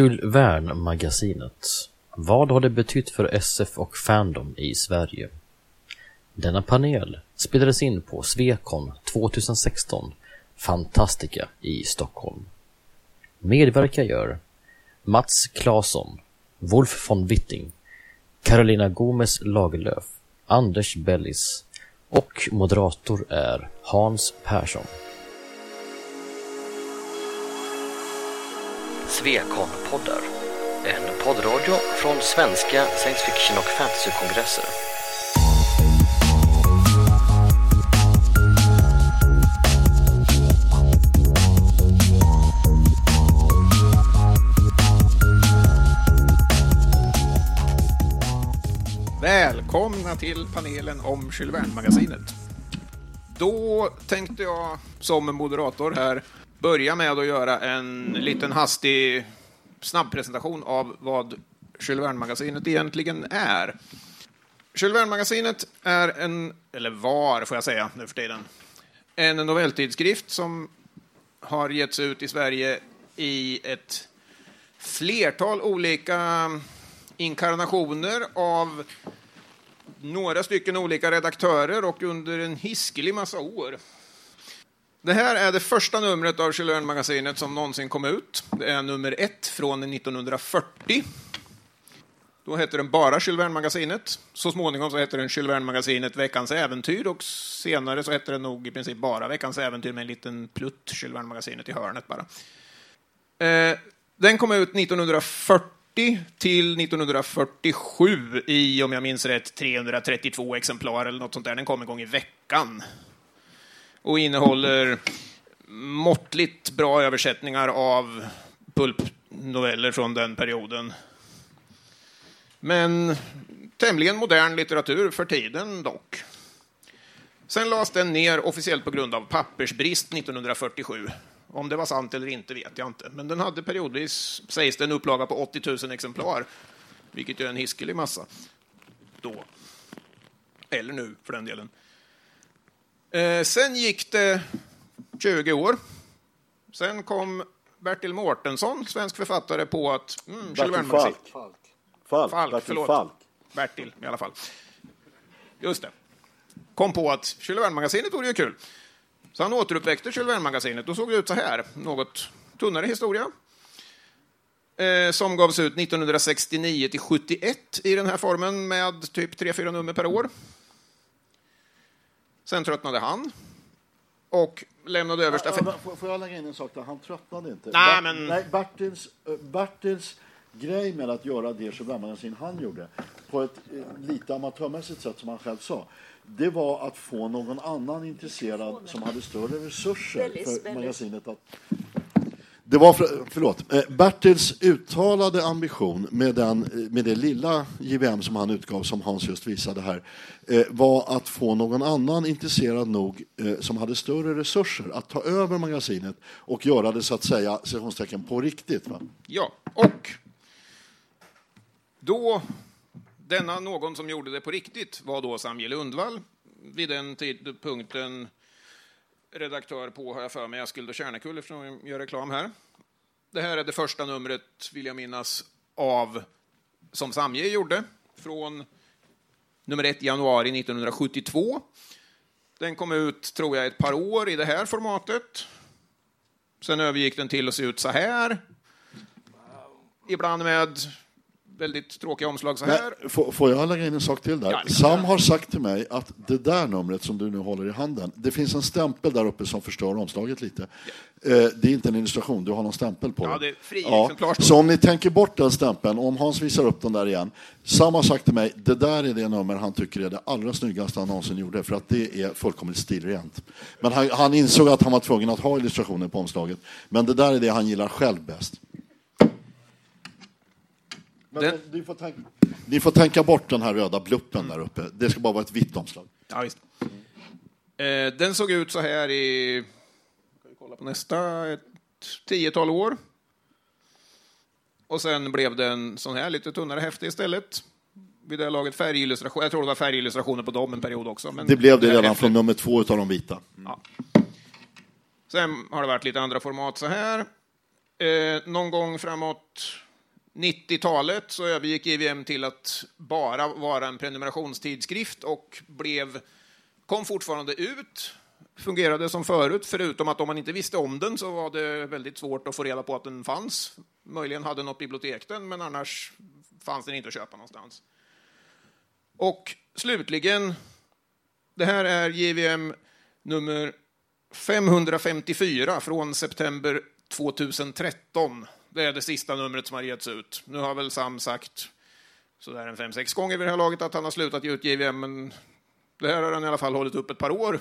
Jules Verne-magasinet. Vad har det betytt för SF och Fandom i Sverige? Denna panel spelades in på Svekon 2016, Fantastica i Stockholm. Medverkar gör Mats Claesson, Wolf von Witting, Carolina Gomes Lagerlöf, Anders Bellis och moderator är Hans Persson. Svekon-poddar. En poddradio från svenska science fiction och fantasykongresser. Välkomna till panelen om Jules Verne-magasinet. Då tänkte jag som moderator här börja med att göra en liten hastig snabbpresentation av vad Jules Verne-magasinet egentligen är. Jules Verne-magasinet är en, eller var får jag säga nu för tiden, en novelltidskrift som har getts ut i Sverige i ett flertal olika inkarnationer av några stycken olika redaktörer och under en hiskelig massa år. Det här är det första numret av Jules magasinet som någonsin kom ut. Det är nummer ett från 1940. Då hette den bara Jules magasinet Så småningom så hette den Jules magasinet Veckans äventyr och senare så hette den nog i princip bara Veckans äventyr med en liten plutt Jules magasinet i hörnet bara. Eh, den kom ut 1940 till 1947 i, om jag minns rätt, 332 exemplar eller något sånt där. Den kom en gång i veckan. Och innehåller måttligt bra översättningar av pulpnoveller från den perioden. Men tämligen modern litteratur för tiden dock. Sen lades den ner officiellt på grund av pappersbrist 1947. Om det var sant eller inte vet jag inte. Men den hade periodvis, sägs det, en upplaga på 80 000 exemplar. Vilket är en hiskelig massa. Då. Eller nu, för den delen. Eh, sen gick det 20 år. Sen kom Bertil Mårtensson, svensk författare, på att... Mm, Bertil Falk. Falk. Falk. Falk. Bertil förlåt. Falk. Bertil, i alla fall. Just det. Kom på att Verne-magasinet vore ju kul. Så han återuppväckte Verne-magasinet. Då såg det ut så här. Något tunnare historia. Eh, som gavs ut 1969 till 71 i den här formen med typ 3-4 nummer per år. Sen tröttnade han och lämnade över stafetten. Får jag lägga in en sak där? Han tröttnade inte. Nej, men... Nej, Bertils, eh, Bertils grej med att göra det som han gjorde på ett eh, lite amatörmässigt sätt, som han själv sa, det var att få någon annan intresserad som hade större resurser för magasinet att det var, för, förlåt, eh, Bertils uttalade ambition med, den, eh, med det lilla JVM som han utgav, som Hans just visade här, eh, var att få någon annan intresserad nog, som hade större resurser, att ta över magasinet och göra det så att säga, citationstecken, på riktigt. Va? Ja, och då, denna någon som gjorde det på riktigt var då Samuel Lundvall, vid den tidpunkten redaktör på, har jag för mig, Eskil och Kärnekull, eftersom jag gör reklam här. Det här är det första numret, vill jag minnas, av som Samje gjorde, från nummer 1 januari 1972. Den kom ut, tror jag, ett par år i det här formatet. Sen övergick den till att se ut så här. Ibland med väldigt tråkiga omslag så här. Men, får, jag lägga in en sak till där? Ja, Sam har sagt till mig att det där numret som du nu håller i handen, det finns en stämpel där uppe som förstör omslaget lite. Ja. Eh, det är inte en illustration, du har någon stämpel på ja, det. Är fri ja. Så om ni tänker bort den stämpeln, om Hans visar upp den där igen. Sam har sagt till mig, det där är det nummer han tycker är det allra snyggaste han någonsin gjorde, för att det är fullkomligt stilrent. Men han, han insåg att han var tvungen att ha illustrationer på omslaget. Men det där är det han gillar själv bäst. Men den... ni, får tänka, ni får tänka bort den här röda bluppen där uppe. Det ska bara vara ett vitt omslag. Ja, visst. Eh, den såg ut så här i, kolla på nästa, ett tiotal år. Och sen blev det en sån här lite tunnare häfte istället. Vid det laget färgillustration. Jag tror det var färgillustrationer på dem en period också. Men det blev det, redan häfte. från nummer två av de vita. Mm. Ja. Sen har det varit lite andra format så här. Eh, någon gång framåt 90-talet så övergick IVM till att bara vara en prenumerationstidskrift och blev, kom fortfarande ut, fungerade som förut, förutom att om man inte visste om den så var det väldigt svårt att få reda på att den fanns. Möjligen hade något bibliotek den, men annars fanns den inte att köpa någonstans. Och slutligen, det här är JVM nummer 554 från september 2013. Det är det sista numret som har getts ut. Nu har väl Sam sagt sådär en fem, sex gånger vid det här laget att han har slutat ge ut JVM, men det här har han i alla fall hållit upp ett par år.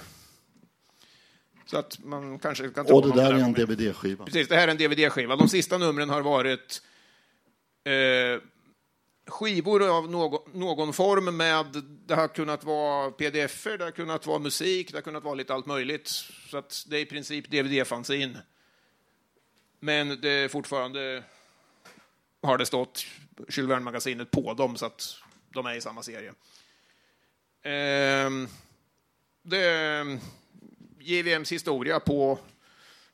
Så att man kanske kan Och det där är en DVD-skiva. Precis, det här är en DVD-skiva. De sista numren har varit eh, skivor av någon, någon form med, det har kunnat vara pdf det har kunnat vara musik, det har kunnat vara lite allt möjligt. Så att det är i princip DVD-fanzin. Men det är fortfarande har det stått Jules Verne-magasinet på dem, så att de är i samma serie. Eh, det är JVMs historia på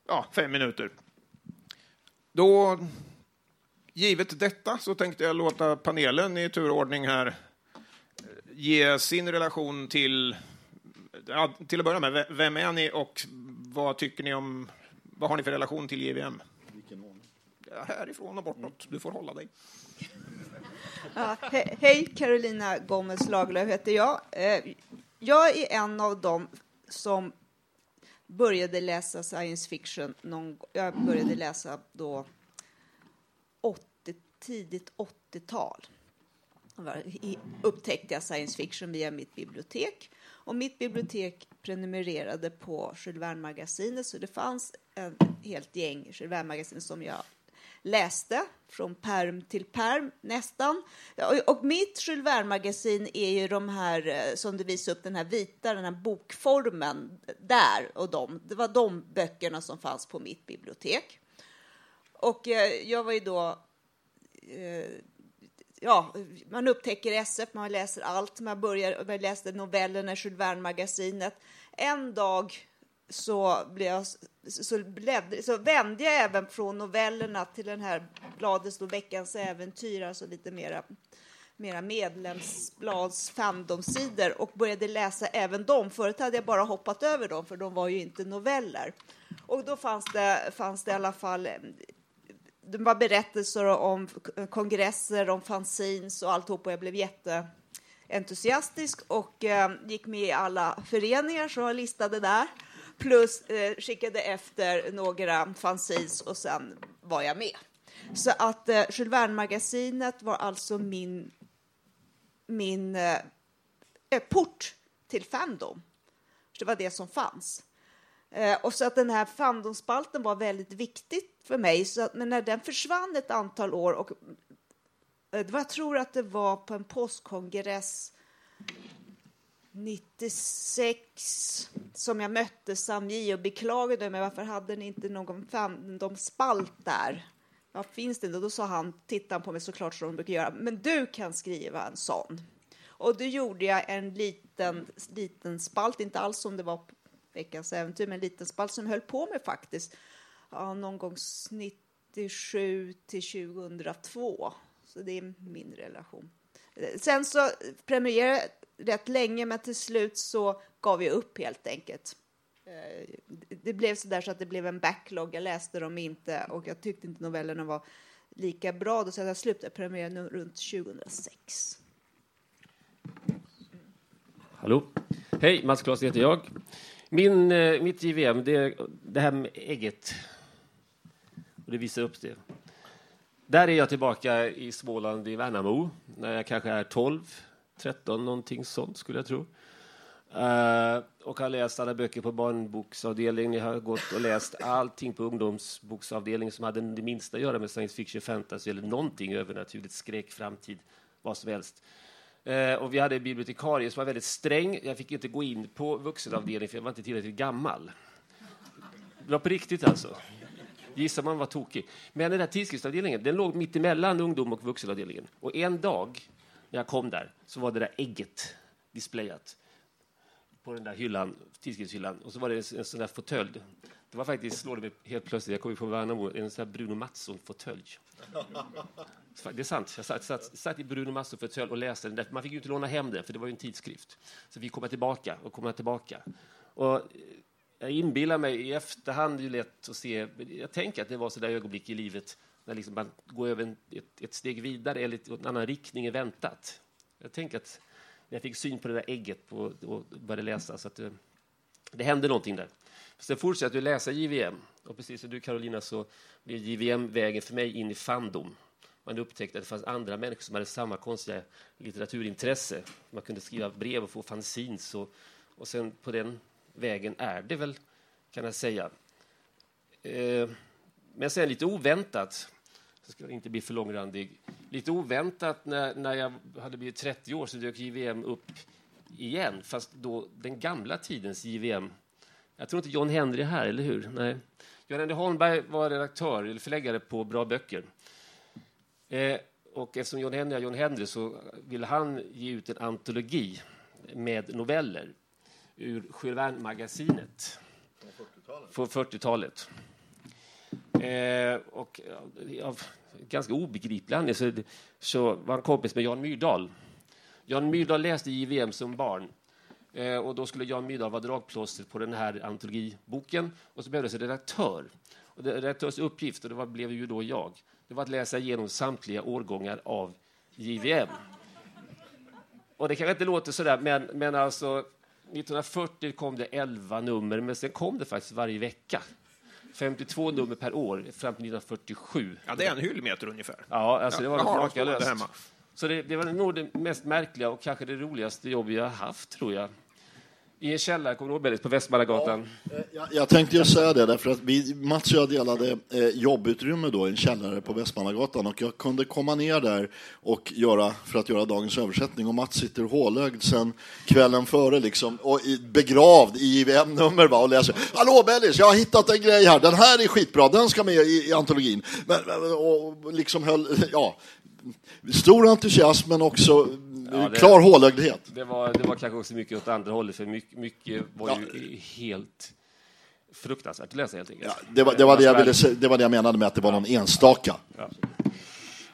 ja, fem minuter. Då Givet detta så tänkte jag låta panelen i turordning här eh, ge sin relation till, ja, till att börja med, vem är ni och vad tycker ni om, vad har ni för relation till JVM? Härifrån och bortåt, du får hålla dig. Ja, he hej, Carolina Gomez Lagerlöf heter jag. Eh, jag är en av dem som började läsa science fiction. Någon, jag började läsa då 80, tidigt 80-tal. Upptäckte jag science fiction via mitt bibliotek. Och mitt bibliotek prenumererade på Jules Verne-magasinet, så det fanns ett helt gäng Jules Verne-magasin som jag läste från perm till perm nästan. Och mitt Jules Verne-magasin är ju de här eh, som du visade upp, den här vita, den här bokformen där och de. Det var de böckerna som fanns på mitt bibliotek. Och eh, jag var ju då eh, ja, man upptäcker SF, man läser allt. Man börjar, man läste novellerna i Jules Verne-magasinet. En dag så, blev jag, så, blev, så vände jag även från novellerna till den här bladet stod Veckans Äventyr, alltså lite mera, mera medlemsblads fandomsidor och började läsa även dem. Förut hade jag bara hoppat över dem, för de var ju inte noveller. Och då fanns det, fanns det i alla fall det var berättelser om kongresser, om fanzines och alltihop och jag blev jätteentusiastisk och eh, gick med i alla föreningar som var listade där plus eh, skickade efter några fanzines och sen var jag med. Så att eh, Jules Verne-magasinet var alltså min, min eh, eh port till Fandom. Det var det som fanns. Eh, och så att den här Fandomspalten var väldigt viktig för mig. Så att, men när den försvann ett antal år och eh, jag tror att det var på en postkongress 96 som jag mötte Samji och beklagade mig varför hade ni inte någon fandomspalt där? Vad finns det inte? Då sa han, tittade på mig såklart som de brukar göra, men du kan skriva en sån. Och då gjorde jag en liten, liten spalt, inte alls som det var Veckans äventyr, men en liten spalt som jag höll på med faktiskt ja, någon gång 97 till 2002. Så det är min relation. Sen så premierade jag rätt länge, men till slut så gav jag upp helt enkelt. Eh, det blev så där så att det blev en backlog. Jag läste dem inte och jag tyckte inte novellerna var lika bra. Då så jag slutade prenumerera runt 2006. Hallå. Hej, Mats Klas heter jag. Min, eh, mitt JVM, det det här med ägget. Och det visar upp det. Där är jag tillbaka i Småland, i Värnamo, när jag kanske är 12, 13, någonting sånt skulle jag tro. Uh, och har läst alla böcker på barnboksavdelningen. Jag har gått och läst allting på ungdomsboksavdelningen som hade det minsta att göra med science fiction, fantasy eller någonting övernaturligt, skräck, framtid, vad som helst. Uh, och vi hade en bibliotekarie som var väldigt sträng. Jag fick inte gå in på vuxenavdelningen för jag var inte tillräckligt gammal. Det var på riktigt alltså. Gissar man var tokig. Men den här tidskriftsavdelningen, den låg mitt emellan ungdom och vuxenavdelningen. Och en dag när jag kom där så var det där ägget displayat på den där hyllan, tidskriftshyllan och så var det en, en sån där fåtölj. Det var faktiskt, slår det mig helt plötsligt, jag kommer från Värnamo, en sån där Bruno Mattsson-fåtölj. Det är sant. Jag satt, satt, satt i Bruno Mattsson-fåtölj och läste den. Där. Man fick ju inte låna hem den, för det var ju en tidskrift. Så vi kommer tillbaka och kommer tillbaka. Och eh, jag inbillar mig i efterhand, det är lätt att se, jag tänker att det var så där ögonblick i livet när liksom man går över ett, ett steg vidare eller en annan riktning än väntat. Jag tänker att när jag fick syn på det där ägget på, och började läsa så att det, det hände någonting där. Sen fortsatte jag läsa JVM och precis som du Carolina så blev JVM vägen för mig in i fandom. Man upptäckte att det fanns andra människor som hade samma konstiga litteraturintresse. Man kunde skriva brev och få fanzines och, och sen på den vägen är det väl, kan jag säga. Eh, men sen lite oväntat, så ska jag inte bli för långrandig, lite oväntat när, när jag hade blivit 30 år så dök JVM upp igen, fast då den gamla tidens JVM. Jag tror inte John Henry är här, eller hur? Nej. John Henry Holmberg var redaktör eller förläggare på Bra Böcker. Eh, och eftersom John Henry är John Henry så ville han ge ut en antologi med noveller ur Jules magasinet Från 40-talet. Eh, och eh, av ganska obegriplig anledning så, så var han kompis med Jan Myrdal. Jan Myrdal läste JVM som barn. Eh, och då skulle Jan Myrdal vara dragplåster på den här antologiboken. Och så behövdes en redaktör. Och det, redaktörs uppgift, och det var, blev ju då jag, det var att läsa igenom samtliga årgångar av JVM. Och det kanske inte låter så där, men, men alltså 1940 kom det 11 nummer, men sen kom det faktiskt varje vecka. 52 nummer per år fram till 1947. Ja, det är en hyllmeter ungefär. Ja, alltså det var makalöst. Så det, det var nog det mest märkliga och kanske det roligaste jobb jag har haft, tror jag. I en källare, kommer du ihåg på Västmannagatan? Ja, eh, Jag, jag tänkte ju säga det, därför att vi, Mats och jag delade eh, jobbutrymme då i en källare på Västmannagatan och jag kunde komma ner där och göra, för att göra dagens översättning och Mats sitter hålögd sen kvällen före liksom, och i, begravd i JVM-nummer va, och läser Hallå Bellis, jag har hittat en grej här, den här är skitbra, den ska med i, i antologin. Men, men- och liksom höll, ja, stor entusiasm men också Ja, det- klar hålögdhet. Det var, det var kanske också mycket åt andra hållet, för mycket, mycket var ju helt fruktansvärt att läsa helt enkelt. Ja, det, var, det, var det, jag ville, det var det jag menade med att det var någon enstaka. Ja.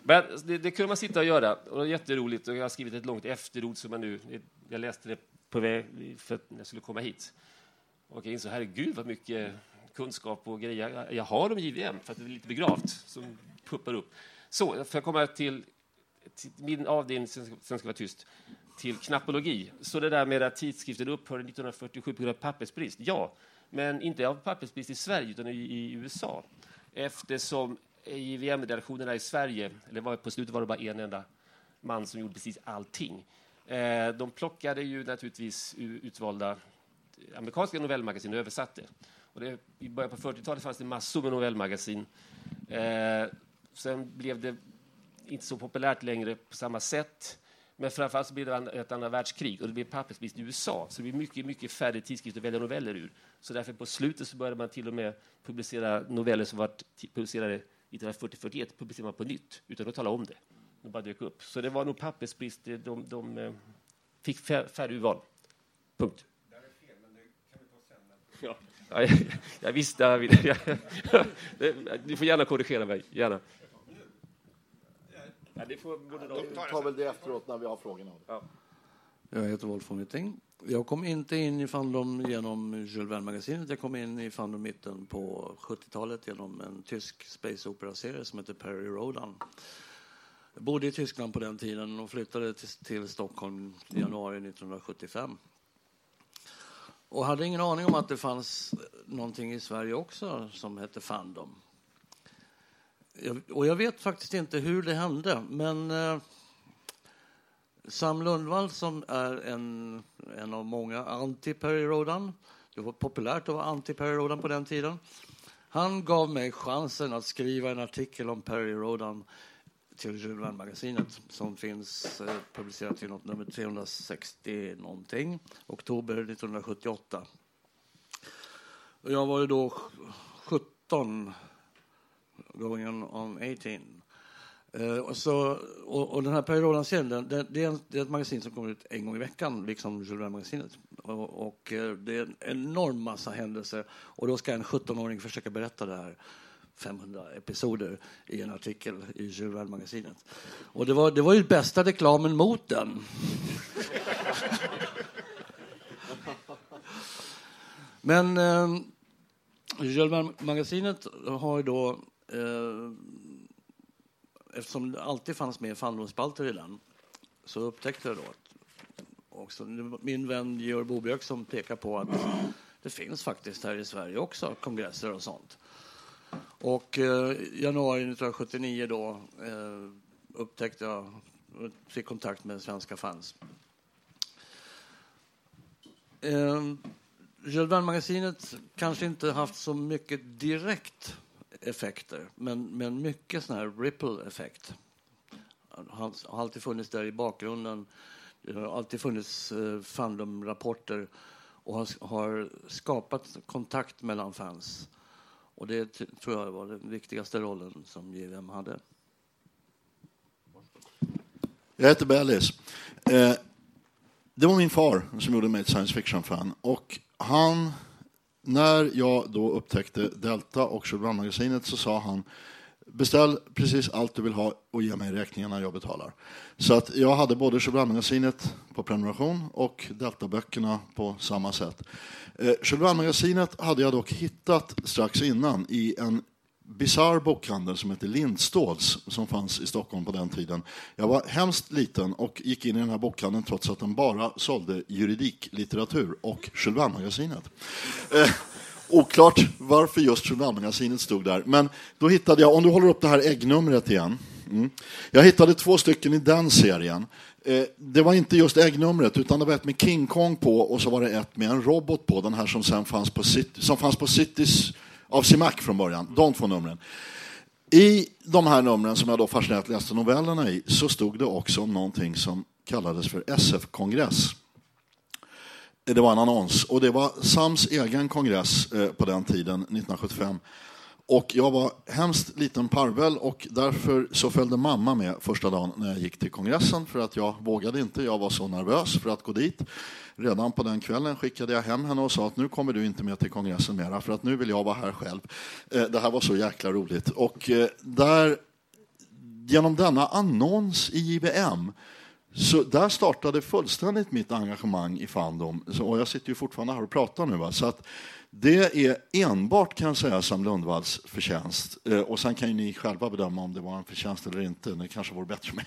Men det, det kunde man sitta och göra, och det var jätteroligt. Och jag har skrivit ett långt efterord som jag nu... Jag läste det på väg för att jag skulle komma hit. Och jag insåg, herregud vad mycket kunskap och grejer jag- jag har om JVM, för att det är lite begravt, som puppar upp. Så, för att komma till min avdelning, sen ska, vara tyst, till knappologi. Så det där med att tidskriften upphörde 1947 på grund av pappersbrist, ja, men inte av pappersbrist i Sverige, utan i, i USA. Eftersom JVM-redaktionerna i Sverige, eller var, på slutet var det bara en enda man som gjorde precis allting. Eh, de plockade ju naturligtvis utvalda amerikanska novellmagasin och översatte. Och det, I början på 40-talet fanns det massor med novellmagasin. Eh, sen blev det inte så populärt längre på samma sätt. Men framförallt så blev det ett andra världskrig och det blev pappersbrist i USA. Så det blev mycket, mycket färre tidskrifter att välja noveller ur. Så därför på slutet så började man till och med publicera noveller som var publicerade 1940-41 publicerade man på nytt utan att tala om det. De bara dök upp. Så det var nog pappersbrist. De, de, eh, fick fär- färre urval. Punkt. Ja, ja, jag, jag visste... Jag, vill- jag, det- du får gärna korrigera mig. Gärna. Ja, det får moderaterna. Vi tar väl det efteråt när vi har frågorna. Jag heter Wolf von Witting. Jag kom inte in i Fandom genom Jules Verne-magasinet. Jag kom in i Fandom mitten på 70-talet genom en tysk space opera-serie som heter Perry Rodan. Jag bodde i Tyskland på den tiden och flyttade till, till Stockholm i januari 1975. Och hade ingen aning om att det fanns någonting i Sverige också som hette Fandom. Jag, och jag vet faktiskt inte hur det hände, men eh, Sam Lundvall som är en, en av många anti-Perry Rodan. Det var populärt att vara anti-Perry Rodan på den tiden. Han gav mig chansen att skriva en artikel om Perry Rodan till Jules magasinet som finns eh, publicerat i något nummer 360 någonting, oktober 1978. Och jag var ju då 17, going on 18. Uh, och, så, och, och den här Perry den, det, det, är en, det är ett magasin som kommer ut en gång i veckan, liksom Jules Verne-magasinet. Och, och, eh, det är en enorm massa händelser. Och då ska en 17-åring försöka berätta det här 500 episoder i en artikel i Jules Verne-magasinet. Och det var, det var ju bästa reklamen mot den. Men eh, Jules Verne-magasinet har ju då eh, eftersom det alltid fanns med fandomspalter i den så upptäckte jag då att också, min vän Georg Bobjörk som pekar på att det finns faktiskt här i Sverige också kongresser och sånt. Och eh, januari 1979 då eh, upptäckte jag fick kontakt med svenska fans. Eh, Jules Verne-magasinet kanske inte haft så mycket direkt effekter, men, men mycket sån här ripple-effekt. har alltid funnits där i bakgrunden. Det har alltid funnits eh, fandomrapporter och har, har, skapat kontakt mellan fans. Och det tror jag var den viktigaste rollen som JVM hade. Jag heter Bellis. Eh, det var min far som gjorde mig ett science fiction-fan. Och han när jag då upptäckte Delta och Showdown-magasinet så sa han beställ precis allt du vill ha och ge mig räkningarna jag betalar. Så att jag hade både Showdown-magasinet på prenumeration och Delta-böckerna på samma sätt. Eh, Showdown-magasinet hade jag dock hittat strax innan i en bisarr bokhandel som hette Lindståls som fanns i Stockholm på den tiden. Jag var hemskt liten och gick in i den här bokhandeln trots att den bara sålde juridiklitteratur och Jules magasinet eh, Oklart varför just Jules magasinet stod där. Men då hittade jag, om du håller upp det här äggnumret igen. Mm. Jag hittade två stycken i den serien. Eh, det var inte just äggnumret, utan det var ett med King Kong på och så var det ett med en robot på, den här som sen fanns på, City, som fanns på Citys av Simak från början, de två numren. I de här numren som jag då fascinerat läste novellerna i så stod det också om någonting som kallades för SF-kongress. Det var en annons och det var Sams egen kongress eh, på den tiden, 1975. Och jag var hemskt liten parvel och därför så följde mamma med första dagen när jag gick till kongressen för att jag vågade inte, jag var så nervös för att gå dit. Redan på den kvällen skickade jag hem henne och sa att nu kommer du inte med till kongressen mera för att nu vill jag vara här själv. Eh, det här var så jäkla roligt. Och eh, där, genom denna annons i JVM så där startade fullständigt mitt engagemang i Fandom. Och jag sitter ju fortfarande här och pratar nu. Va? Så att det är enbart kan jag säga Sam Lundvalls förtjänst. Eh, och sen kan ju ni själva bedöma om det var en förtjänst eller inte. Det kanske vore bättre med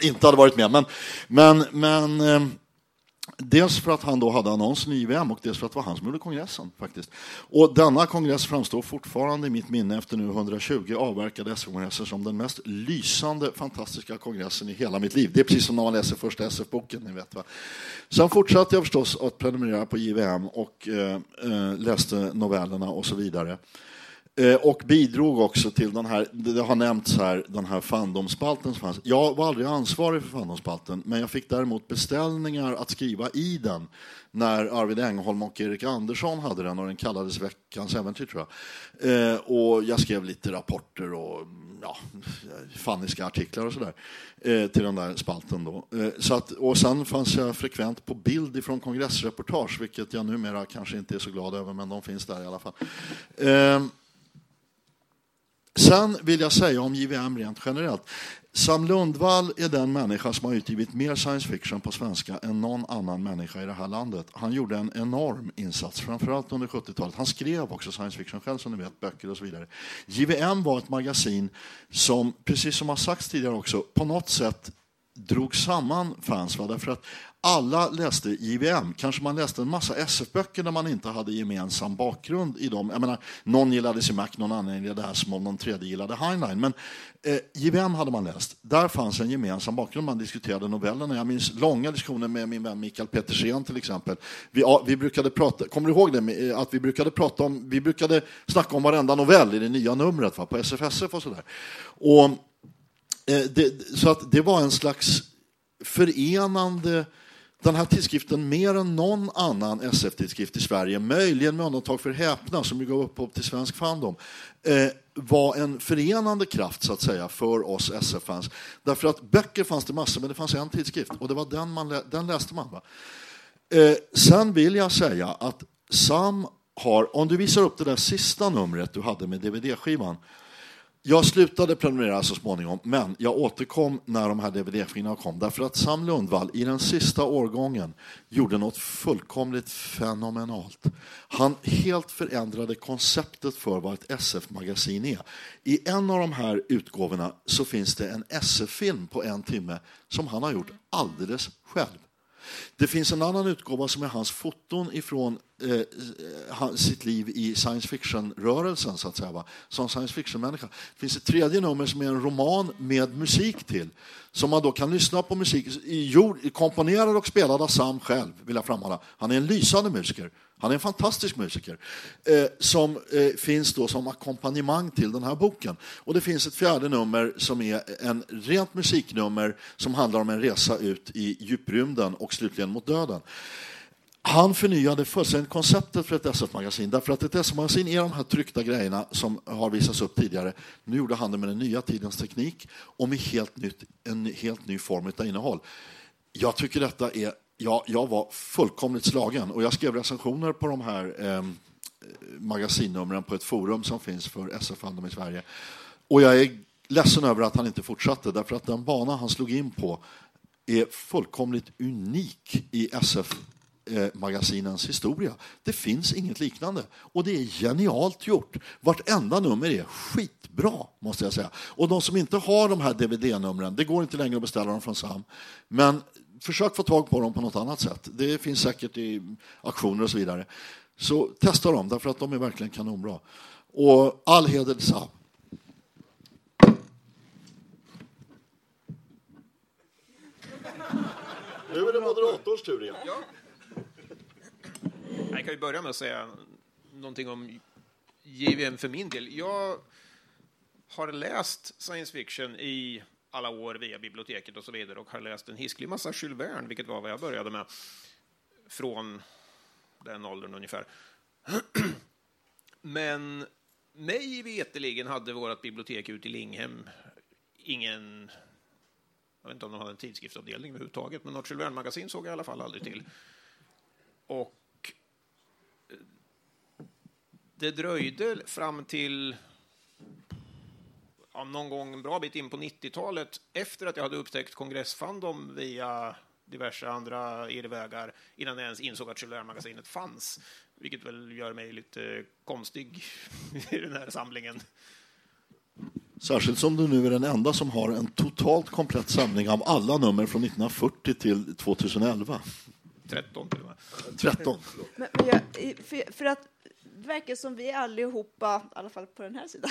inte hade varit med. Men, men, men eh, Dels för att han då hade annonsen i IVM och dels för att det var han som gjorde kongressen. faktiskt. Och denna kongress framstår fortfarande i mitt minne efter nu 120 avverkade SF-kongresser som den mest lysande, fantastiska kongressen i hela mitt liv. Det är precis som när man läser första SF-boken. Ni vet, va? Sen fortsatte jag förstås att prenumerera på IVM och eh, eh, läste novellerna och så vidare. Eh, och bidrog också till den här, det har nämnts här, den här fandomspalten som fanns. Jag var aldrig ansvarig för fandomspalten, men jag fick däremot beställningar att skriva i den när Arvid Engholm och Erik Andersson hade den och den kallades Veckans äventyr tror jag. Eh, och jag skrev lite rapporter och ja, fanniska artiklar och sådär eh, till den där spalten då. Eh, så att, och sen fanns jag frekvent på bild ifrån kongressreportage, vilket jag numera kanske inte är så glad över, men de finns där i alla fall. Eh, Sen vill jag säga om JVM rent generellt. Sam Lundvall är den människa som har utgivit mer science fiction på svenska än någon annan människa i det här landet. Han gjorde en enorm insats, framförallt under 70-talet. Han skrev också science fiction själv, som ni vet, böcker och så vidare. JVM var ett magasin som, precis som har sagts tidigare också, på något sätt drog samman fans. Va? Därför att alla läste JVM. Kanske man läste en massa SF-böcker där man inte hade gemensam bakgrund i dem. Jag menar, någon gillade Simak, någon annan gillade Asimov, någon tredje gillade Heinlein. Men eh, JVM hade man läst. Där fanns en gemensam bakgrund. Man diskuterade novellerna. Jag minns långa diskussioner med min vän Mikael Petersen till exempel. Vi, ja, vi brukade prata, kommer du ihåg det? Eh, att vi brukade prata om, vi brukade snacka om varenda novell i det nya numret va? på SFSF och sådär. Och, Eh, det, så att det var en slags förenande den här tidskriften mer än någon annan SF-tidskrift i Sverige, möjligen med undantag för Häpna som ju gav upphov till Svensk Fandom, eh, var en förenande kraft så att säga för oss SF-fans. Därför att böcker fanns det massor, men det fanns en tidskrift och det var den, man lä den läste man. Va? Eh, sen vill jag säga att Sam har, om du visar upp det där sista numret du hade med DVD-skivan, jag slutade prenumerera så småningom, men jag återkom när de här DVD-skivorna kom. Därför att Sam Lundvall i den sista årgången gjorde något fullkomligt fenomenalt. Han helt förändrade konceptet för vad ett SF-magasin är. I en av de här utgåvorna så finns det en SF-film på en timme som han har gjort alldeles själv. Det finns en annan utgåva som är hans foton ifrån eh, sitt liv i science fiction-rörelsen, så att säga, va? som science fiction-människa. Det finns ett tredje nummer som är en roman med musik till, som man då kan lyssna på musik, komponerad och spelad av Sam själv, vill jag framhålla. Han är en lysande musiker. Han är en fantastisk musiker eh, som eh, finns då som ackompanjemang till den här boken. Och det finns ett fjärde nummer som är en rent musiknummer som handlar om en resa ut i djuprymden och slutligen mot döden. Han förnyade fullständigt konceptet för ett SF-magasin därför att ett SF-magasin är de här tryckta grejerna som har visats upp tidigare. Nu gjorde han det med den nya tidens teknik och med helt nytt, en helt ny form av innehåll. Jag tycker detta är Ja, jag var fullkomligt slagen och jag skrev recensioner på de här eh, magasinnumren på ett forum som finns för SF-fandom i Sverige. Och jag är ledsen över att han inte fortsatte därför att den bana han slog in på är fullkomligt unik i SF eh, magasinens historia. Det finns inget liknande och det är genialt gjort. Vartenda nummer är skitbra måste jag säga. Och de som inte har de här DVD-numren, det går inte längre att beställa dem från Sam, men försök få tag på dem på något annat sätt. Det finns säkert i auktioner och så vidare. Så testa dem, därför att de är verkligen kanonbra. Och all heder till Saab. Nu är det moderatorns tur igen. Ja. Jag kan ju börja med att säga någonting om JVM för min del. Jag har läst science fiction i alla år via biblioteket och så vidare och har läst en hisklig massa Jules Verne, vilket var vad jag började med, från den åldern ungefär. Men mig veteligen hade vårt bibliotek ute i Linghem ingen jag vet inte om de hade en tidskriftsavdelning överhuvudtaget, men något Jules Verne-magasin såg jag i alla fall aldrig till. Och det dröjde fram till ja, någon gång en bra bit in på 90-talet efter att jag hade upptäckt kongressfandom via diverse andra irrvägar innan jag ens insåg att Jules fanns. Vilket väl gör mig lite konstig i den här samlingen. Särskilt som du nu är den enda som har en totalt komplett samling av alla nummer från 1940 till 2011. 13 till och med. 13. Men, men jag, för, för, att verkar som vi allihopa, i alla fall på den här sidan,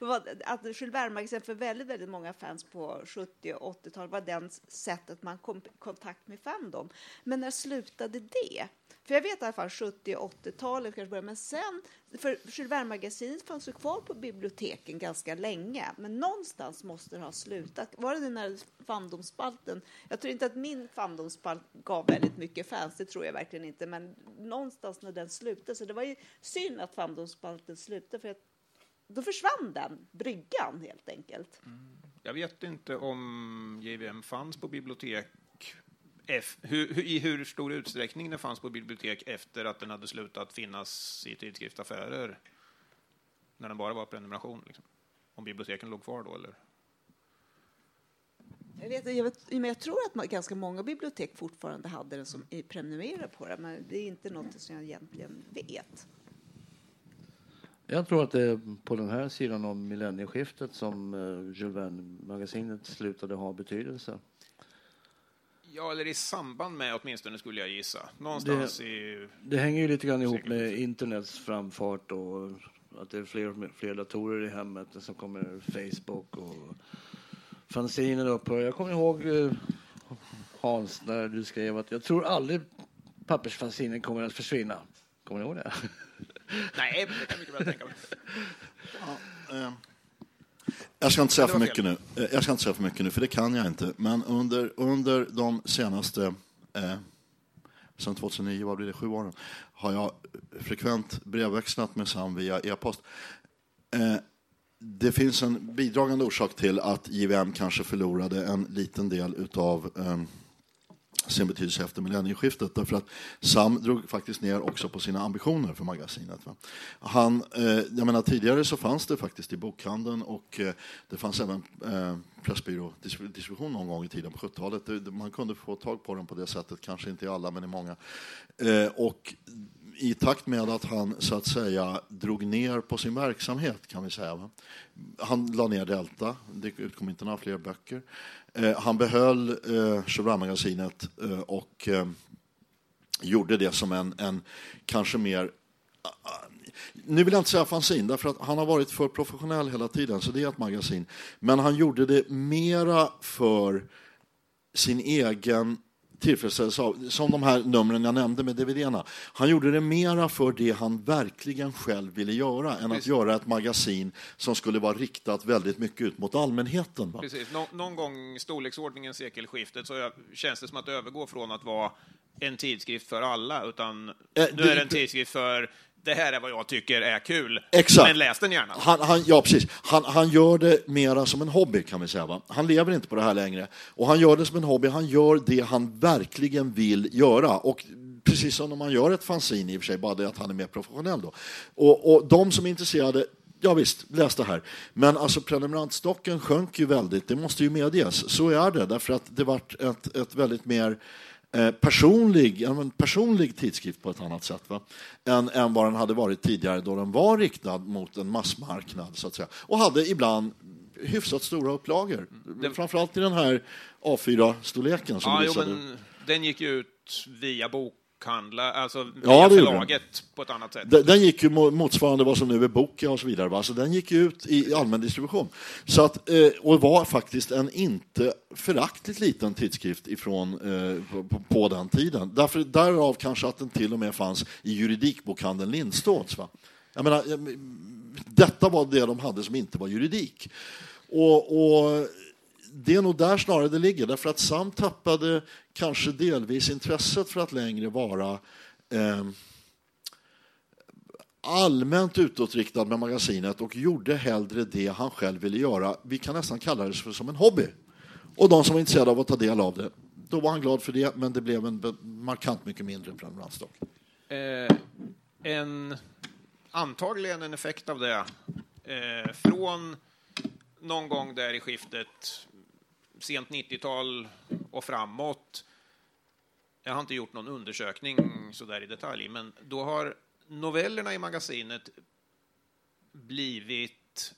att Jules Verne för väldigt, väldigt många fans på 70 och 80-talet var den sättet man kom i kontakt med Fandom. Men när slutade det? För jag vet i alla fall 70 och 80-talet kanske började, men sen, för Jules Verne-magasinet fanns ju kvar på biblioteken ganska länge, men någonstans måste det ha slutat. Var det när fandomspalten, jag tror inte att min fandomspalt gav väldigt mycket fans, det tror jag verkligen inte, men någonstans när den slutade, så det var ju synd att fandomspalten slutade, för att då försvann den, bryggan helt enkelt. Mm. Jag vet inte om JVM fanns på bibliotek F, hur, i hur stor utsträckning den fanns på bibliotek efter att den hade slutat finnas i tidskriftsaffärer? När den bara var prenumeration? Liksom. Om biblioteken låg kvar då, eller? Jag, vet, jag, vet, men jag tror att ganska många bibliotek fortfarande hade den som prenumererar på det, men det är inte något som jag egentligen vet. Jag tror att det är på den här sidan om millennieskiftet som uh, Jules Verne-magasinet slutade ha betydelse. Ja, eller i samband med åtminstone skulle jag gissa. Någonstans det, i... Det hänger ju lite grann ihop med internets framfart och att det är fler, fler datorer i hemmet som kommer Facebook och fanziner upphör. Jag kommer ihåg eh, Hans när du skrev att jag tror aldrig pappersfanzinen kommer att försvinna. Kommer du ihåg det? Nej, det kan jag mycket väl tänka mig. Ja, eh. Jag ska inte säga för mycket nu, jag ska inte säga för mycket nu, för det kan jag inte. Men under, under de senaste eh, sedan 2009, vad blir det, sju åren, har jag frekvent brevväxlat med Sam via e-post. Eh, det finns en bidragande orsak till att JVM kanske förlorade en liten del av eh, sin betydelse efter millennieskiftet. Därför att Sam drog faktiskt ner också på sina ambitioner för magasinet. Han, eh, jag menar, tidigare så fanns det faktiskt i bokhandeln och eh, det fanns även eh, Pressbyrådistribution någon gång i tiden på 70-talet. Man kunde få tag på den på det sättet, kanske inte i alla men i många. Eh, och i takt med att han så att säga drog ner på sin verksamhet kan vi säga. Va? Han la ner Delta, det utkom inte några fler böcker. Eh, han behöll eh, magasinet eh, och eh, gjorde det som en, en kanske mer ah, nu vill jag inte säga fanzin, därför att han har varit för professionell hela tiden, så det är ett magasin. Men han gjorde det mera för sin egen tillfredsställelse av, som de här numren jag nämnde med DVDerna. Han gjorde det mera för det han verkligen själv ville göra än att göra ett magasin som skulle vara riktat väldigt mycket ut mot allmänheten. Va? Precis. Nå någon gång storleksordningen sekelskiftet så känns det som att övergå från att vara en tidskrift för alla, utan eh, nu är det en tidskrift för det här är vad jag tycker är kul, Exakt. men läs den gärna. Han, han, ja, precis. Han, han gör det mera som en hobby, kan vi säga. Va? Han lever inte på det här längre. Och han gör det som en hobby, han gör det han verkligen vill göra. Och precis som när man gör ett fanzine i och för sig, bara det att han är mer professionell då. Och, och de som är intresserade, ja visst, läs det här. Men alltså prenumerantstocken sjönk ju väldigt, det måste ju medges. Så är det, därför att det vart ett, ett väldigt mer personlig, en personlig tidskrift på ett annat sätt va? Än, än vad den hade varit tidigare då den var riktad mot en massmarknad så att säga. och hade ibland hyfsat stora upplagor. Det... Framförallt i den här A4-storleken som ja, jo, men Den gick ut via bok bokhandla, alltså ja, förlaget på ett annat sätt. Den, den gick ju motsvarande vad som nu är Bokia och så vidare. Va? Så den gick ut i allmän distribution. Så att, eh, och var faktiskt en inte föraktligt liten tidskrift ifrån, eh, på, på, den tiden. Därför, därav kanske att den till och med fanns i juridikbokhandeln Lindstås. Va? Jag menar, detta var det de hade som inte var juridik. och, och det är nog där snarare det ligger, därför att Sam tappade kanske delvis intresset för att längre vara eh, allmänt utåtriktad med magasinet och gjorde hellre det han själv ville göra. Vi kan nästan kalla det för som en hobby. Och de som var intresserade av att ta del av det, då var han glad för det, men det blev en markant mycket mindre prenumerantstock. Eh, en, antagligen en effekt av det. Eh, från någon gång där i skiftet sent 90-tal och framåt. Jag har inte gjort någon undersökning så där i detalj, men då har novellerna i magasinet blivit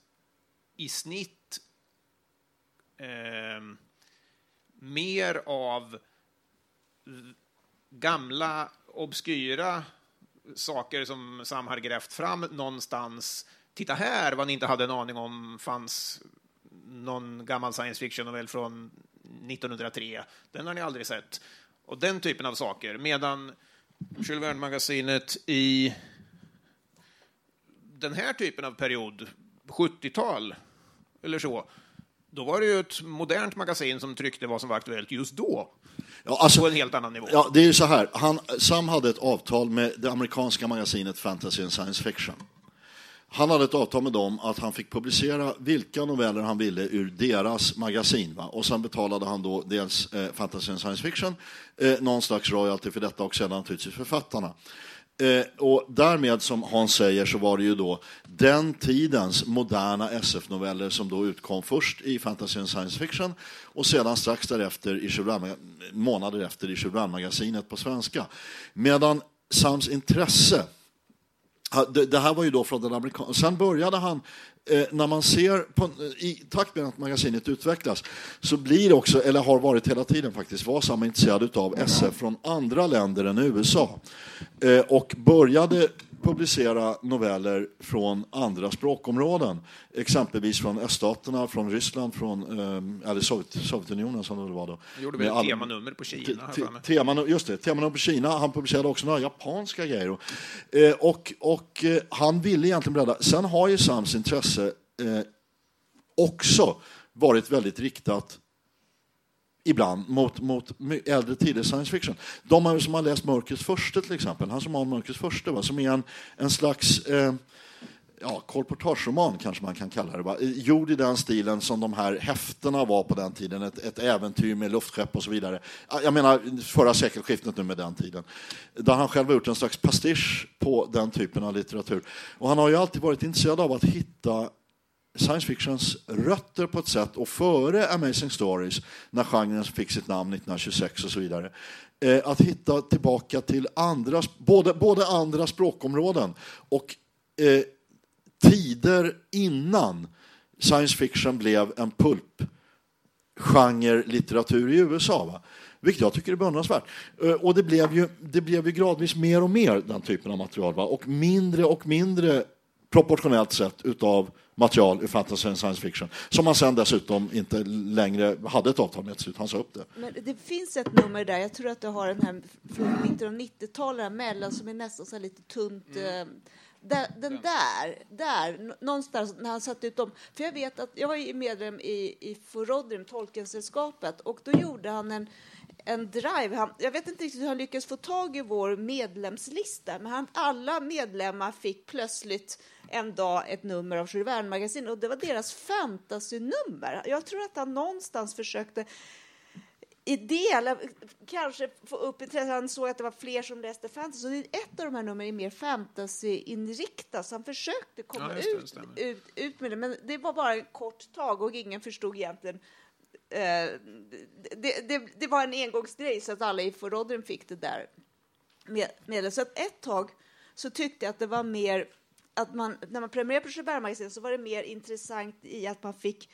i snitt eh, mer av gamla obskyra saker som Sam har grävt fram någonstans. Titta här vad ni inte hade en aning om fanns någon gammal science fiction-novell från 1903. Den har ni aldrig sett. Och den typen av saker. Medan Jules Verne-magasinet i den här typen av period, 70-tal eller så, då var det ju ett modernt magasin som tryckte vad som var aktuellt just då. Ja, alltså, på en helt annan nivå. Ja, det är ju så här. Han, Sam hade ett avtal med det amerikanska magasinet Fantasy and Science Fiction. Han hade ett avtal med dem att han fick publicera vilka noveller han ville ur deras magasin. Va? Och sen betalade han då dels eh, fantasy and science fiction, eh, någon slags royalty för detta och sedan naturligtvis författarna. Eh, och därmed, som Hans säger, så var det ju då den tidens moderna SF-noveller som då utkom först i fantasy and science fiction och sedan strax därefter, i månader efter, i Jules på svenska. Medan Sams intresse det, här var ju då från den amerikanska... Sen började han, eh, när man ser, på, i takt med att magasinet utvecklas, så blir också, eller har varit hela tiden faktiskt, Vasam intresserad av SF från andra länder än USA. Eh, och började publicera noveller från andra språkområden, exempelvis från öststaterna, från Ryssland, från eh, eller Sovjet, Sovjetunionen som det var då. Han gjorde väl ett temanummer på Kina? Tema, just det, temanummer på Kina. Han publicerade också några japanska grejer. Eh, och, och eh, han ville egentligen bredda. Sen har ju Sams intresse eh, också varit väldigt riktat ibland mot, mot äldre tiders science fiction. De som har läst Mörkrets första till exempel, han som har Mörkrets första, va, som är en, en slags eh, ja, kolportageroman kanske man kan kalla det. Va? Gjord i den stilen som de här häftena var på den tiden, ett, ett äventyr med luftskepp och så vidare. Jag menar förra sekelskiftet nu med den tiden. Där han själv har gjort en slags pastisch på den typen av litteratur. Och han har ju alltid varit intresserad av att hitta science fictions rötter på ett sätt och före Amazing Stories, när genren fick sitt namn 1926 och så vidare, eh, att hitta tillbaka till andra, både, både andra språkområden och eh, tider innan science fiction blev en pulp litteratur i USA. Va? Vilket jag tycker är beundransvärt. Eh, och det blev, ju, det blev ju gradvis mer och mer den typen av material. Va? Och mindre och mindre proportionellt sett utav material ur fantasy och science fiction som man sen dessutom inte längre hade ett avtal med. Han sa upp det. Men det finns ett nummer där, jag tror att du har den här från mitten av 90-talet, mellan som är nästan så lite tunt. Mm. Där, den där, där, någonstans när han satte ut dem. För jag vet att jag var medlem i, i Forodrim, Tolkensällskapet, och då gjorde han en en drive. Han, jag vet inte riktigt hur han lyckades få tag i vår medlemslista, men han, alla medlemmar fick plötsligt en dag ett nummer av Jules Verne-magasin och det var deras fantasynummer. Jag tror att han någonstans försökte i det, eller kanske få upp intresset. Han såg att det var fler som läste fantasy. Så ett av de här numren är mer fantasy-inriktat, så han försökte komma ja, ut, ut, ut med det. Men det var bara ett kort tag och ingen förstod egentligen Eh, det, det, det, var en engångsgrej så att alla i förråden fick det där. Med, med Så att ett tag så tyckte jag att det var mer att man, när man prenumererade på Sjöberg så var det mer intressant i att man fick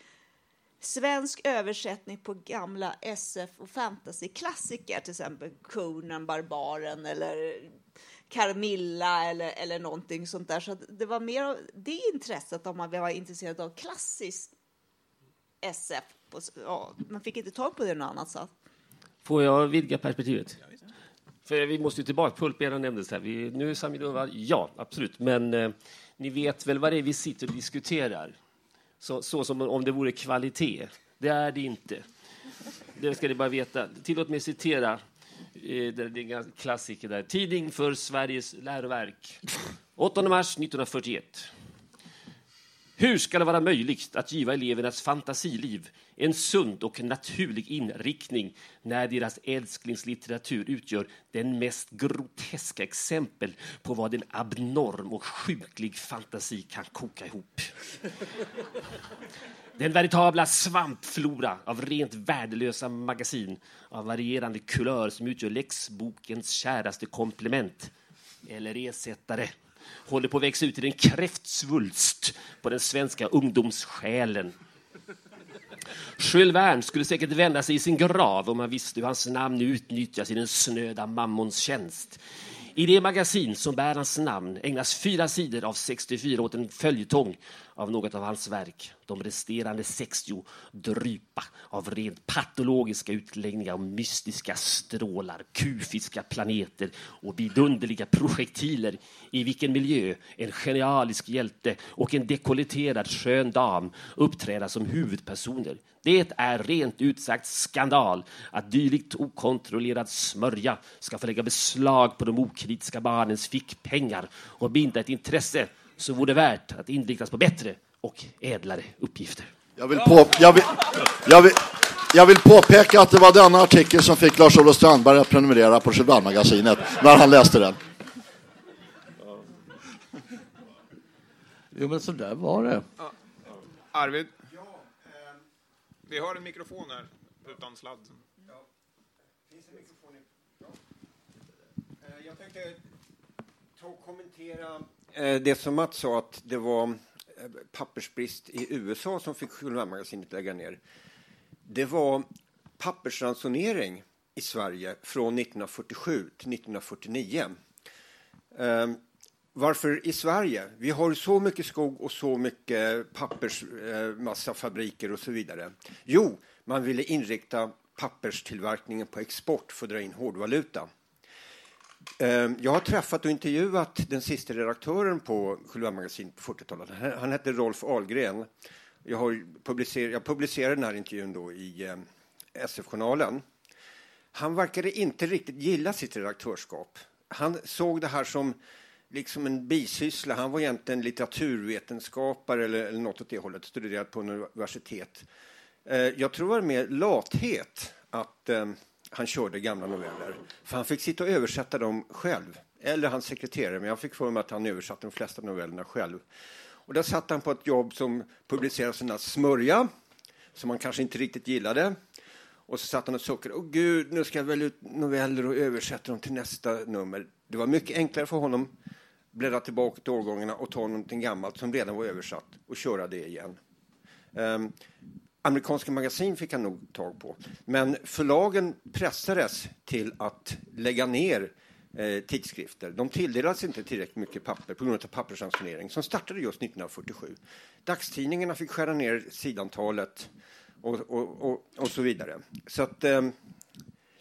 svensk översättning på gamla SF och fantasyklassiker, till exempel Conan, Barbaren eller Carmilla eller, eller någonting sånt där. Så det var mer av det intresset om man var intresserad av klassisk SF och, ja, man fick inte tag på det någon annanstans. Får jag vidga perspektivet? För vi måste ju tillbaka, pulpera nämndes här. Vi, nu är Sami Dunvall, ja, absolut. Men eh, ni vet väl vad det är vi sitter och diskuterar? Så, så som om det vore kvalitet. Det är det inte. Det ska ni bara veta. Tillåt mig citera eh, det är en klassiker där. Tidning för Sveriges läroverk. 8 mars 1941. Hur ska det vara möjligt att giva elevernas fantasiliv en sund och naturlig inriktning när deras älsklingslitteratur utgör den mest groteska exempel på vad en abnorm och sjuklig fantasi kan koka ihop? Den veritabla svampflora av rent värdelösa magasin av varierande kulör som utgör läxbokens käraste komplement eller ersättare håller på att växa ut till en kräftsvulst på den svenska ungdomssjälen. Jules Verne skulle säkert vända sig i sin grav om han visste hur hans namn utnyttjas i den snöda mammons tjänst. I det magasin som bär hans namn ägnas fyra sidor av 64 åt en följetong av något av hans verk. De resterande 60 drypa av rent patologiska utläggningar om mystiska strålar, kufiska planeter och vidunderliga projektiler i vilken miljö en genialisk hjälte och en dekolleterad skön dam uppträda som huvudpersoner. Det är rent ut sagt skandal att dylikt okontrollerad smörja ska få lägga beslag på de okritiska barnens fickpengar och binda ett intresse så vore det värt att inriktas på bättre och ädlare uppgifter. Jag vill, på, jag, vill, jag, vill, jag vill påpeka att det var denna artikel som fick Lars-Olof Strandberg att prenumerera på Cheval-magasinet när han läste den. Jo, men så där var det. Arvid? Vi har en mikrofon här utan sladd. Ja. Finns en mikrofon? Ja. Eh, jag tänkte ta och kommentera eh, det som Mats sa, att det var eh, pappersbrist i USA som fick Journalmagasinet lägga ner. Det var pappersransonering i Sverige från 1947 till 1949. Varför i Sverige? Vi har så mycket skog och så mycket pappersmassafabriker eh, och så vidare. Jo, man ville inrikta papperstillverkningen på export för att dra in hårdvaluta. Eh, jag har träffat och intervjuat den sista redaktören på Kulturmagasinet på 40-talet. Han hette Rolf Ahlgren. Jag, har publicer jag publicerade den här intervjun då i, eh, SF-journalen. Han verkade inte riktigt gilla sitt redaktörskap. Han såg det här som liksom en bisyssla. Han var egentligen litteraturvetenskapare eller, eller något åt det hållet, studerat på universitet. Eh, jag tror det var mer lathet att eh, han körde gamla noveller. För han fick sitta och översätta dem själv. Eller hans sekreterare, men jag fick för mig att han översatte de flesta novellerna själv. Och där satt han på ett jobb som publicerade sina smörja, som han kanske inte riktigt gillade. Och så satt han och suckade. Åh gud, nu ska jag välja ut noveller och översätta dem till nästa nummer. Det var mycket enklare för honom bläddra tillbaka till årgångarna och ta någonting gammalt som redan var översatt och köra det igen. Um, amerikanska magasin fick han nog tag på. Men förlagen pressades till att lägga ner eh, tidskrifter. De tilldelades inte tillräckligt mycket papper på grund av pappersransonering som startade just 1947. Dagstidningarna fick skära ner sidantalet och, och, och, och så vidare. Så att, eh,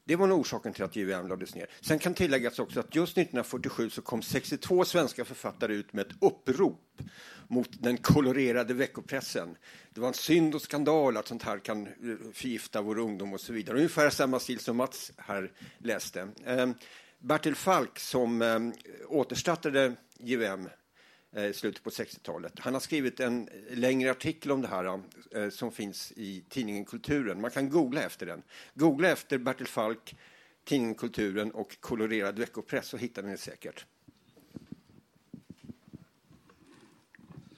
det var nog orsaken till att JVM lades ner. Sen kan tilläggas också att just 1947 så kom 62 svenska författare ut med ett upprop mot den kolorerade veckopressen. Det var en synd och skandal att sånt här kan eh, förgifta vår ungdom och så vidare. Ungefär samma stil som Mats här läste. Ehm, Bertil Falk som ehm, återstartade JVM i eh, slutet på 60-talet. Han har skrivit en längre artikel om det här eh, som finns i tidningen Kulturen. Man kan googla efter den. Googla efter Bertil Falk, tidningen Kulturen och kolorerad veckopress så hittar ni det säkert.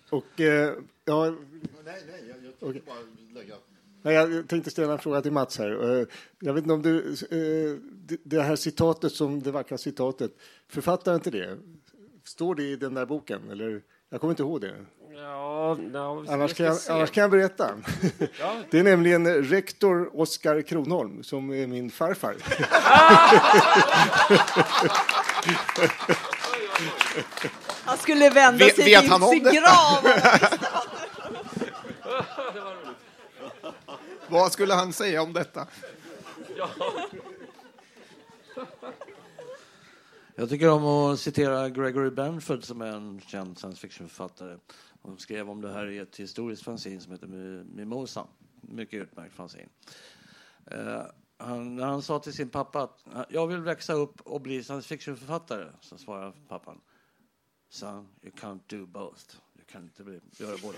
Och, eh, ja, nej, nej, jag, jag tänkte okay. bara lägga... Nej, jag tänkte ställa en fråga till Mats här. Eh, jag vet inte om du, det här citatet som det vackra citatet, författaren till det, Står det i den där boken? Eller? Jag kommer inte ihåg det. Ja, no, annars, kan jag, annars kan jag berätta. Ja. Det är nämligen rektor Oskar Kronholm som är min farfar. Han skulle vända sig till sin grav. Vad skulle han säga om detta? Jag tycker om att citera Gregory Benford som är en känd science fiction-författare. Hon skrev om det här i ett historiskt fanzine som heter Mimosa. Mycket utmärkt fanzine. Uh, han, han sa till sin pappa att jag vill växa upp och bli science fiction-författare. Så svarade pappan Son, you can't do both. Du kan inte bli, göra båda.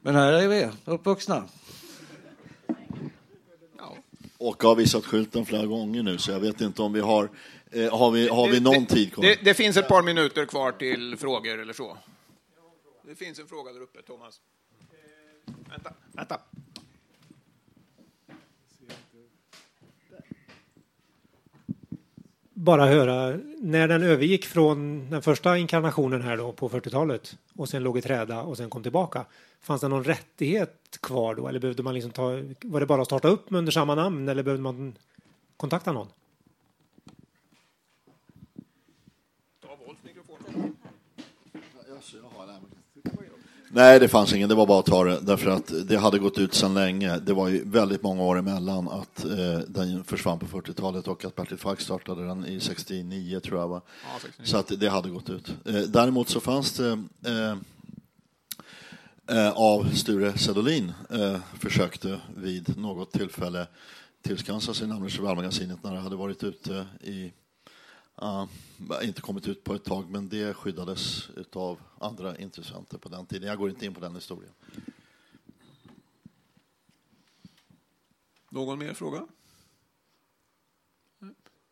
Men här är vi, uppvuxna. Och har visat skylten flera gånger nu, så jag vet inte om vi har... Eh, har, vi, har vi någon det, tid kvar? Det, det, finns ett par minuter kvar till frågor eller så. Det finns en fråga där uppe, Thomas. Vänta, vänta. Bara höra, när den övergick från den första inkarnationen här då på 40-talet och sen låg i träda och sen kom tillbaka. Fanns det någon rättighet kvar då eller behövde man liksom ta, var det bara att starta upp under samma namn eller behövde man kontakta någon? Nej, det fanns ingen. Det var bara att ta det. Därför att det hade gått ut sedan länge. Det var ju väldigt många år emellan att eh, den försvann på 40-talet och att Bertil Falk startade den i 69, tror jag. Va? Ja, 69. Så att det hade gått ut. Eh, däremot så fanns det eh, eh, av Sture Sedolin eh, försökte vid något tillfälle tillskansa sig namnet Chevalmagasinet när det hade varit ute i Uh, inte kommit ut på ett tag, men det skyddades av andra intressenter på den tiden. Jag går inte in på den historien. Någon mer fråga?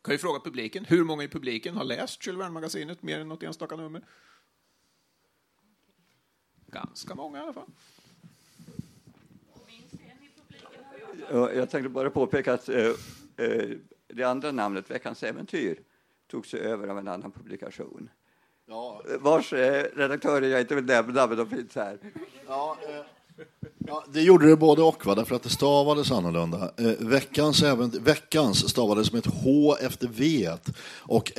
Kan ju fråga publiken. Hur många i publiken har läst Jules Verne-magasinet mer än något enstaka nummer? Ganska många i alla fall. Jag tänkte bara påpeka att eh, eh, det andra namnet, Veckans äventyr, togs över av en annan publikation. Ja. Vars eh, redaktörer jag inte vill nämna, men de finns här. Ja, eh, ja, det gjorde det både och, va? därför att det stavades annorlunda. Eh, veckans, även, veckans stavades med ett H efter V och,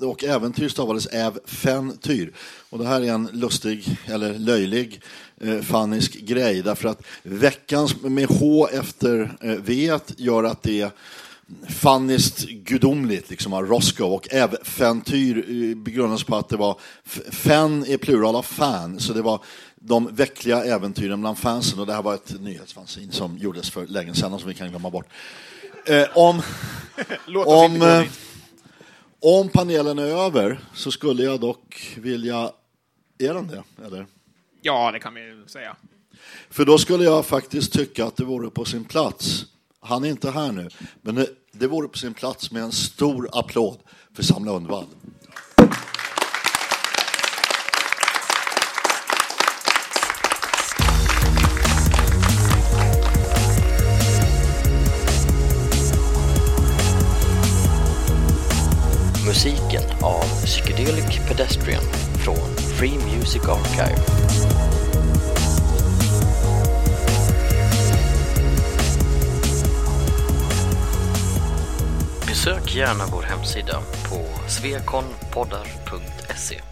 och äventyr stavades äv-fen-tyr. Och det här är en lustig, eller löjlig, eh, fannisk grej, därför att veckans med H efter eh, V gör att det fanniskt gudomligt, liksom av Roscoe och äventyr eh, begrundas på att det var fan är plural av fan, så det var de veckliga äventyren bland fansen och det här var ett nyhetsfanzin som gjordes för länge sedan som vi kan glömma bort. Eh, om, om, eh, om panelen är över så skulle jag dock vilja... Är den det, eller? Ja, det kan vi säga. För då skulle jag faktiskt tycka att det vore på sin plats han är inte här nu, men det, det vore på sin plats med en stor applåd för Sam Lundvall. Musiken av Psychedelic Pedestrian från Free Music Archive. Besök gärna vår hemsida på svekonpoddar.se